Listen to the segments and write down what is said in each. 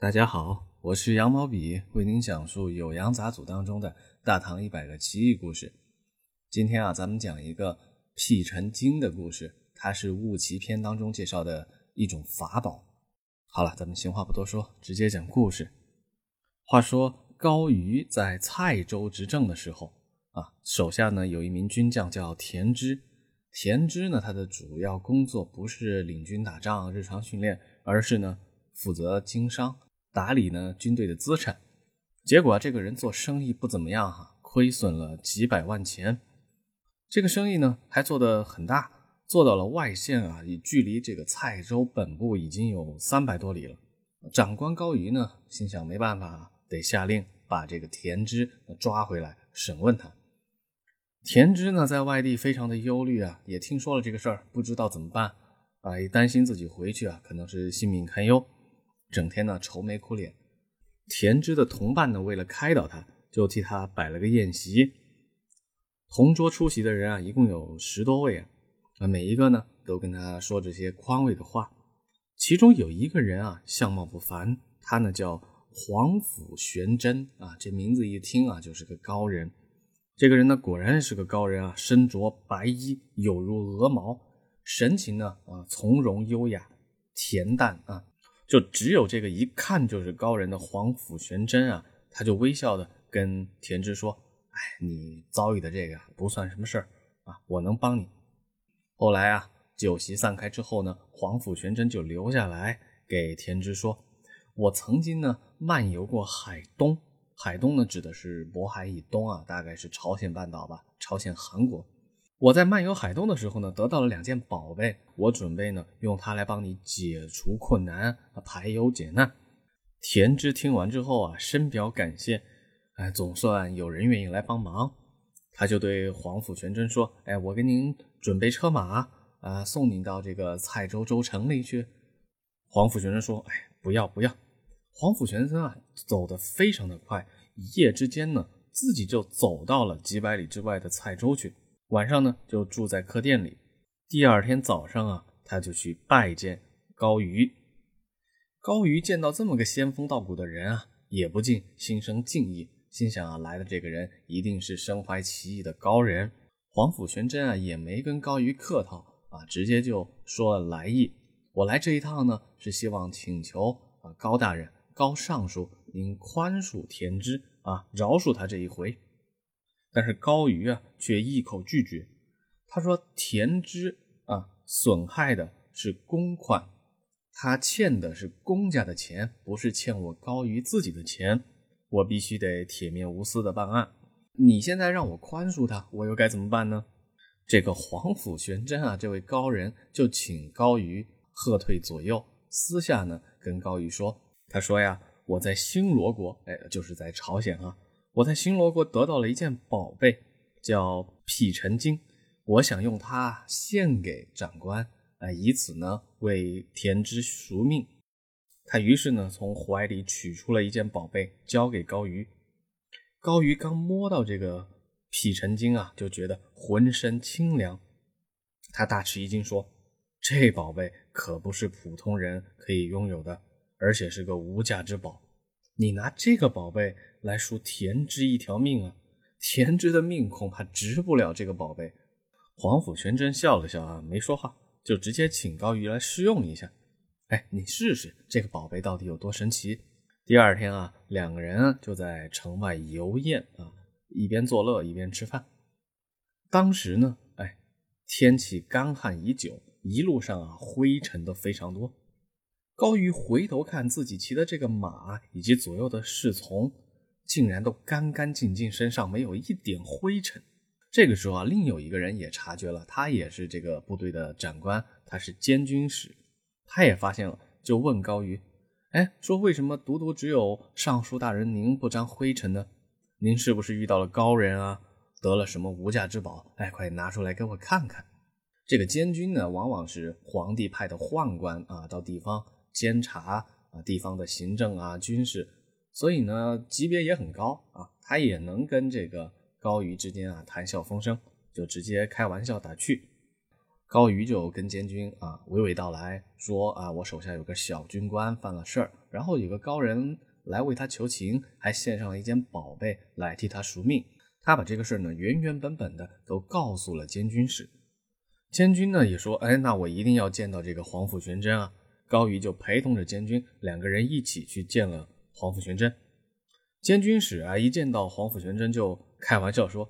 大家好，我是羊毛笔，为您讲述《酉阳杂俎》当中的大唐一百个奇异故事。今天啊，咱们讲一个辟尘经的故事，它是雾奇篇当中介绍的一种法宝。好了，咱们闲话不多说，直接讲故事。话说高瑜在蔡州执政的时候啊，手下呢有一名军将叫田芝。田芝呢，他的主要工作不是领军打仗、日常训练，而是呢负责经商，打理呢军队的资产。结果啊，这个人做生意不怎么样哈，亏损了几百万钱。这个生意呢还做得很大，做到了外县啊，已距离这个蔡州本部已经有三百多里了。长官高瑜呢心想，没办法，得下令把这个田芝抓回来审问他。田芝呢，在外地非常的忧虑啊，也听说了这个事儿，不知道怎么办啊，也担心自己回去啊，可能是性命堪忧，整天呢愁眉苦脸。田芝的同伴呢，为了开导他，就替他摆了个宴席。同桌出席的人啊，一共有十多位啊，啊，每一个呢都跟他说这些宽慰的话。其中有一个人啊，相貌不凡，他呢叫黄甫玄真啊，这名字一听啊，就是个高人。这个人呢，果然是个高人啊，身着白衣，有如鹅毛，神情呢啊从容优雅，恬淡啊，就只有这个一看就是高人的黄甫玄真啊，他就微笑的跟田知说：“哎，你遭遇的这个不算什么事儿啊，我能帮你。”后来啊，酒席散开之后呢，黄甫玄真就留下来给田知说：“我曾经呢漫游过海东。”海东呢，指的是渤海以东啊，大概是朝鲜半岛吧，朝鲜韩国。我在漫游海东的时候呢，得到了两件宝贝，我准备呢用它来帮你解除困难，排忧解难。田芝听完之后啊，深表感谢，哎，总算有人愿意来帮忙。他就对黄甫全真说：“哎，我给您准备车马啊，送您到这个蔡州州城里去。”黄甫全真说：“哎，不要不要。”黄甫全真啊，走得非常的快，一夜之间呢，自己就走到了几百里之外的蔡州去。晚上呢，就住在客店里。第二天早上啊，他就去拜见高瑜。高瑜见到这么个仙风道骨的人啊，也不禁心生敬意，心想啊，来的这个人一定是身怀奇艺的高人。黄甫全真啊，也没跟高瑜客套啊，直接就说了来意：我来这一趟呢，是希望请求啊高大人。高尚书，您宽恕田芝啊，饶恕他这一回。但是高瑜啊，却一口拒绝。他说：“田芝啊，损害的是公款，他欠的是公家的钱，不是欠我高瑜自己的钱。我必须得铁面无私的办案。你现在让我宽恕他，我又该怎么办呢？”这个黄甫玄真啊，这位高人就请高瑜喝退左右，私下呢跟高瑜说。他说呀，我在新罗国，哎，就是在朝鲜啊。我在新罗国得到了一件宝贝，叫辟尘经，我想用它献给长官，啊，以此呢为田之赎命。他于是呢从怀里取出了一件宝贝，交给高瑜。高瑜刚摸到这个辟尘经啊，就觉得浑身清凉。他大吃一惊，说：“这宝贝可不是普通人可以拥有的。”而且是个无价之宝，你拿这个宝贝来赎田芝一条命啊？田芝的命恐怕值不了这个宝贝。黄甫玄真笑了笑啊，没说话，就直接请高瑜来试用一下。哎，你试试这个宝贝到底有多神奇。第二天啊，两个人就在城外游宴啊，一边作乐一边吃饭。当时呢，哎，天气干旱已久，一路上啊灰尘都非常多。高瑜回头看自己骑的这个马以及左右的侍从，竟然都干干净净，身上没有一点灰尘。这个时候啊，另有一个人也察觉了，他也是这个部队的长官，他是监军使，他也发现了，就问高瑜：“哎，说为什么独独只有尚书大人您不沾灰尘呢？您是不是遇到了高人啊？得了什么无价之宝？哎，快拿出来给我看看。”这个监军呢，往往是皇帝派的宦官啊，到地方。监察啊，地方的行政啊，军事，所以呢，级别也很高啊。他也能跟这个高瑜之间啊谈笑风生，就直接开玩笑打趣。高瑜就跟监军啊娓娓道来说啊，我手下有个小军官犯了事儿，然后有个高人来为他求情，还献上了一件宝贝来替他赎命。他把这个事儿呢原原本本的都告诉了监军使。监军呢也说，哎，那我一定要见到这个皇甫玄真啊。高瑜就陪同着监军两个人一起去见了皇甫玄真。监军使啊一见到皇甫玄真就开玩笑说。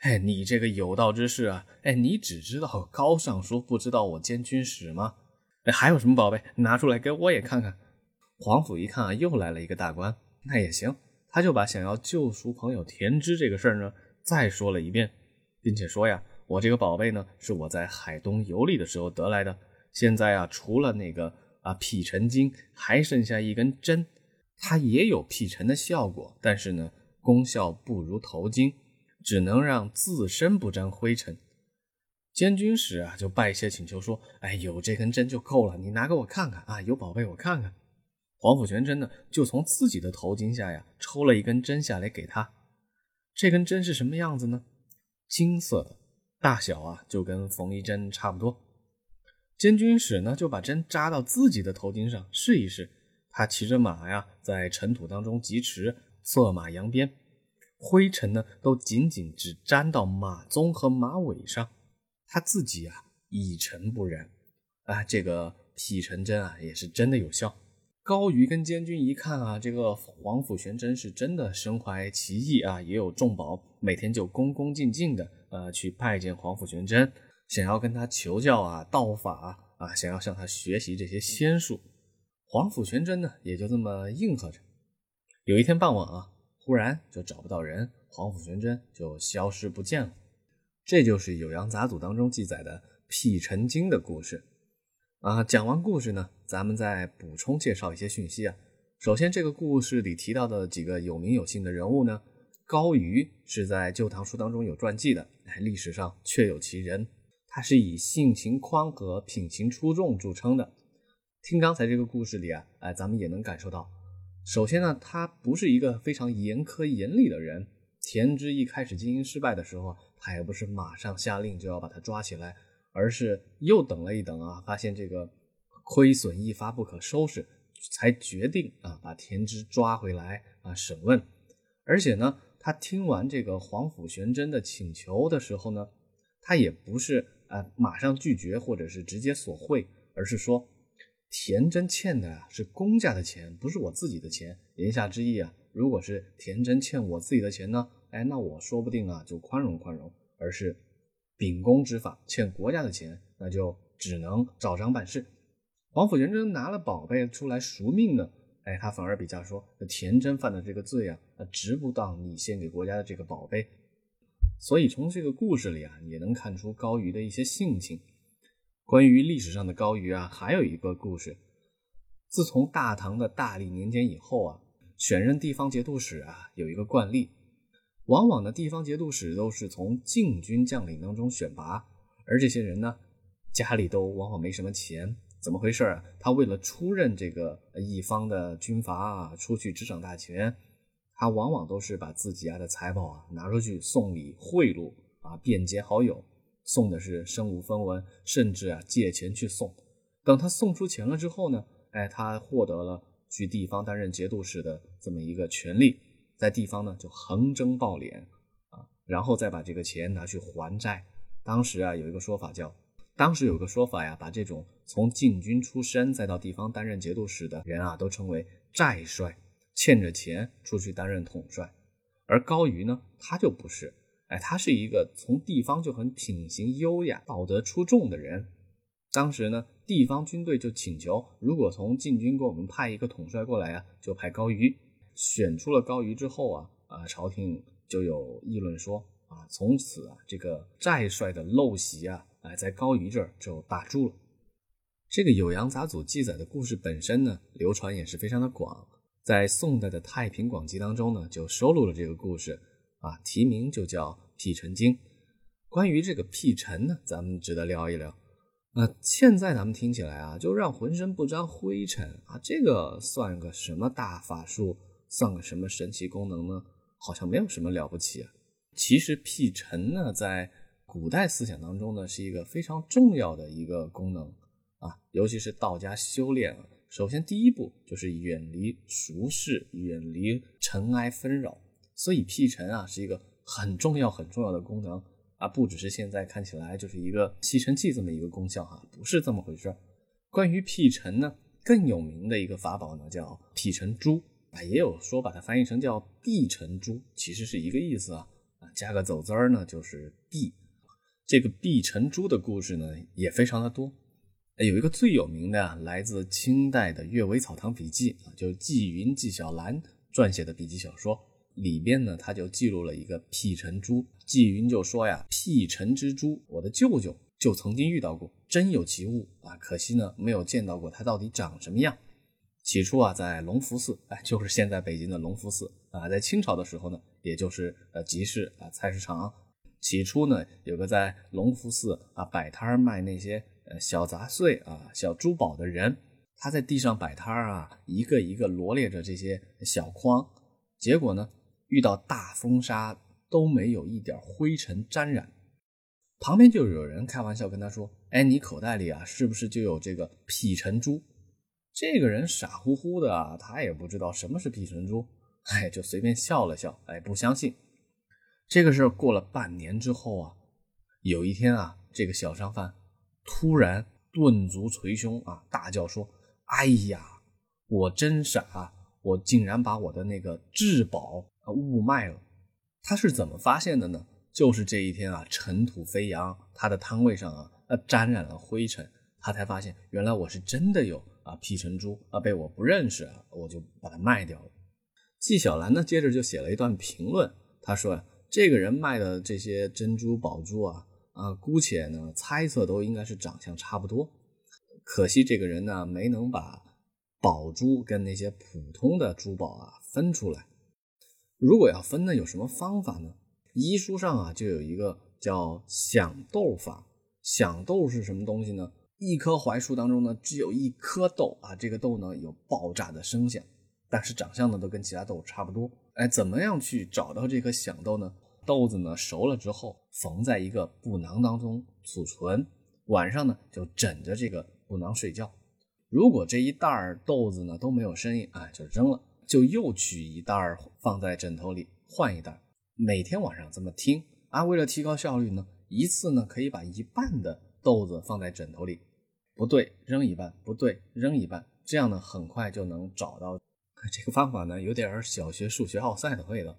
哎，你这个有道之士啊！哎，你只知道高尚书，不知道我监军使吗？哎，还有什么宝贝，拿出来给我也看看。皇甫一看啊，又来了一个大官，那也行，他就把想要救赎朋友田芝这个事儿呢，再说了一遍，并且说呀，我这个宝贝呢，是我在海东游历的时候得来的，现在啊，除了那个啊辟尘经，还剩下一根针，它也有辟尘的效果，但是呢，功效不如头巾。只能让自身不沾灰尘。监军使啊，就拜谢请求说：“哎，有这根针就够了，你拿给我看看啊，有宝贝我看看。”黄甫全真呢，就从自己的头巾下呀抽了一根针下来给他。这根针是什么样子呢？金色的，大小啊就跟缝衣针差不多。监军使呢就把针扎到自己的头巾上试一试。他骑着马呀，在尘土当中疾驰，策马扬鞭。灰尘呢，都仅仅只沾到马鬃和马尾上，他自己啊一尘不染啊。这个辟尘针啊，也是真的有效。高瑜跟监军一看啊，这个皇甫玄真是真的身怀奇艺啊，也有重宝，每天就恭恭敬敬的呃去拜见皇甫玄真，想要跟他求教啊道法啊，想要向他学习这些仙术。皇甫玄真呢，也就这么应和着。有一天傍晚啊。忽然就找不到人，皇甫玄真就消失不见了。这就是《酉阳杂俎》当中记载的辟尘经的故事啊。讲完故事呢，咱们再补充介绍一些讯息啊。首先，这个故事里提到的几个有名有姓的人物呢，高瑜是在《旧唐书》当中有传记的，哎，历史上确有其人。他是以性情宽和、品行出众著称的。听刚才这个故事里啊，哎，咱们也能感受到。首先呢，他不是一个非常严苛严厉的人。田芝一开始经营失败的时候，他也不是马上下令就要把他抓起来，而是又等了一等啊，发现这个亏损一发不可收拾，才决定啊把田芝抓回来啊审问。而且呢，他听完这个皇甫玄真的请求的时候呢，他也不是啊马上拒绝或者是直接索贿，而是说。田真欠的啊是公家的钱，不是我自己的钱。言下之意啊，如果是田真欠我自己的钱呢，哎，那我说不定啊就宽容宽容。而是秉公执法，欠国家的钱，那就只能照章办事。皇甫玄真拿了宝贝出来赎命呢，哎，他反而比较说，田真犯的这个罪啊，值不到你献给国家的这个宝贝。所以从这个故事里啊，也能看出高瑜的一些性情。关于历史上的高瑜啊，还有一个故事。自从大唐的大历年间以后啊，选任地方节度使啊，有一个惯例，往往的地方节度使都是从禁军将领当中选拔，而这些人呢，家里都往往没什么钱。怎么回事啊？他为了出任这个一方的军阀啊，出去执掌大权，他往往都是把自己家的财宝啊拿出去送礼贿赂啊，便捷好友。送的是身无分文，甚至啊借钱去送。等他送出钱了之后呢，哎，他获得了去地方担任节度使的这么一个权利，在地方呢就横征暴敛啊，然后再把这个钱拿去还债。当时啊有一个说法叫，当时有个说法呀，把这种从禁军出身再到地方担任节度使的人啊，都称为债帅，欠着钱出去担任统帅。而高瑜呢，他就不是。哎，他是一个从地方就很品行优雅、道德出众的人。当时呢，地方军队就请求，如果从禁军给我们派一个统帅过来啊，就派高瑜。选出了高瑜之后啊，啊，朝廷就有议论说啊，从此啊，这个寨帅的陋习啊，哎，在高瑜这儿就打住了。这个《酉阳杂俎》记载的故事本身呢，流传也是非常的广，在宋代的《太平广记》当中呢，就收录了这个故事。啊，题名就叫《辟尘经》。关于这个辟尘呢，咱们值得聊一聊。啊，现在咱们听起来啊，就让浑身不沾灰尘啊，这个算个什么大法术？算个什么神奇功能呢？好像没有什么了不起啊。其实辟尘呢，在古代思想当中呢是一个非常重要的一个功能啊，尤其是道家修炼啊。首先第一步就是远离俗世，远离尘埃纷扰，所以辟尘啊是一个很重要很重要的功能啊，不只是现在看起来就是一个吸尘器这么一个功效哈，不是这么回事。关于辟尘呢，更有名的一个法宝呢叫辟尘珠。啊，也有说把它翻译成叫避尘珠，其实是一个意思啊。啊，加个走字儿呢，就是避。这个避尘珠的故事呢，也非常的多。有一个最有名的，来自清代的《阅微草堂笔记》啊，就是纪云、纪晓岚撰写的笔记小说里边呢，他就记录了一个辟尘珠。纪云就说呀：“辟尘之珠，我的舅舅就曾经遇到过，真有其物啊，可惜呢，没有见到过它到底长什么样。”起初啊，在隆福寺，哎，就是现在北京的隆福寺啊，在清朝的时候呢，也就是呃集市啊菜市场。起初呢，有个在隆福寺啊摆摊卖那些呃小杂碎啊、小珠宝的人，他在地上摆摊啊，一个一个罗列着这些小筐，结果呢，遇到大风沙都没有一点灰尘沾染。旁边就有人开玩笑跟他说：“哎，你口袋里啊，是不是就有这个辟尘珠？”这个人傻乎乎的啊，他也不知道什么是辟尘珠，哎，就随便笑了笑，哎，不相信。这个事儿过了半年之后啊，有一天啊，这个小商贩突然顿足捶胸啊，大叫说：“哎呀，我真傻，我竟然把我的那个至宝啊误卖了。”他是怎么发现的呢？就是这一天啊，尘土飞扬，他的摊位上啊，呃，沾染了灰尘，他才发现原来我是真的有。啊，辟尘珠啊，被我不认识啊，我就把它卖掉了。纪晓岚呢，接着就写了一段评论，他说呀，这个人卖的这些珍珠宝珠啊，啊，姑且呢猜测都应该是长相差不多，可惜这个人呢没能把宝珠跟那些普通的珠宝啊分出来。如果要分呢，有什么方法呢？医书上啊就有一个叫响豆法。响豆是什么东西呢？一棵槐树当中呢，只有一颗豆啊，这个豆呢有爆炸的声响，但是长相呢都跟其他豆差不多。哎，怎么样去找到这颗响豆呢？豆子呢熟了之后，缝在一个布囊当中储存，晚上呢就枕着这个布囊睡觉。如果这一袋豆子呢都没有声音，哎，就扔了，就又取一袋放在枕头里，换一袋。每天晚上这么听啊，为了提高效率呢，一次呢可以把一半的豆子放在枕头里。不对，扔一半；不对，扔一半。这样呢，很快就能找到。这个方法呢，有点小学数学奥赛的味道。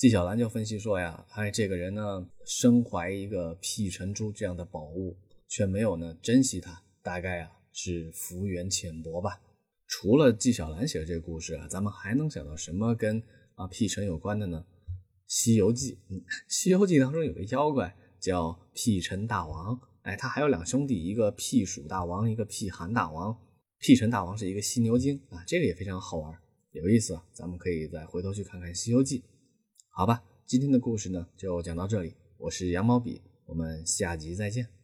纪晓岚就分析说呀，哎，这个人呢，身怀一个辟尘珠这样的宝物，却没有呢珍惜它，大概啊是福缘浅薄吧。除了纪晓岚写的这个故事啊，咱们还能想到什么跟啊辟尘有关的呢？《西游记》，嗯，《西游记》当中有个妖怪叫辟尘大王。哎，他还有两兄弟，一个辟暑大王，一个辟寒大王。辟尘大王是一个犀牛精啊，这个也非常好玩，有意思。咱们可以再回头去看看《西游记》。好吧，今天的故事呢就讲到这里。我是羊毛笔，我们下集再见。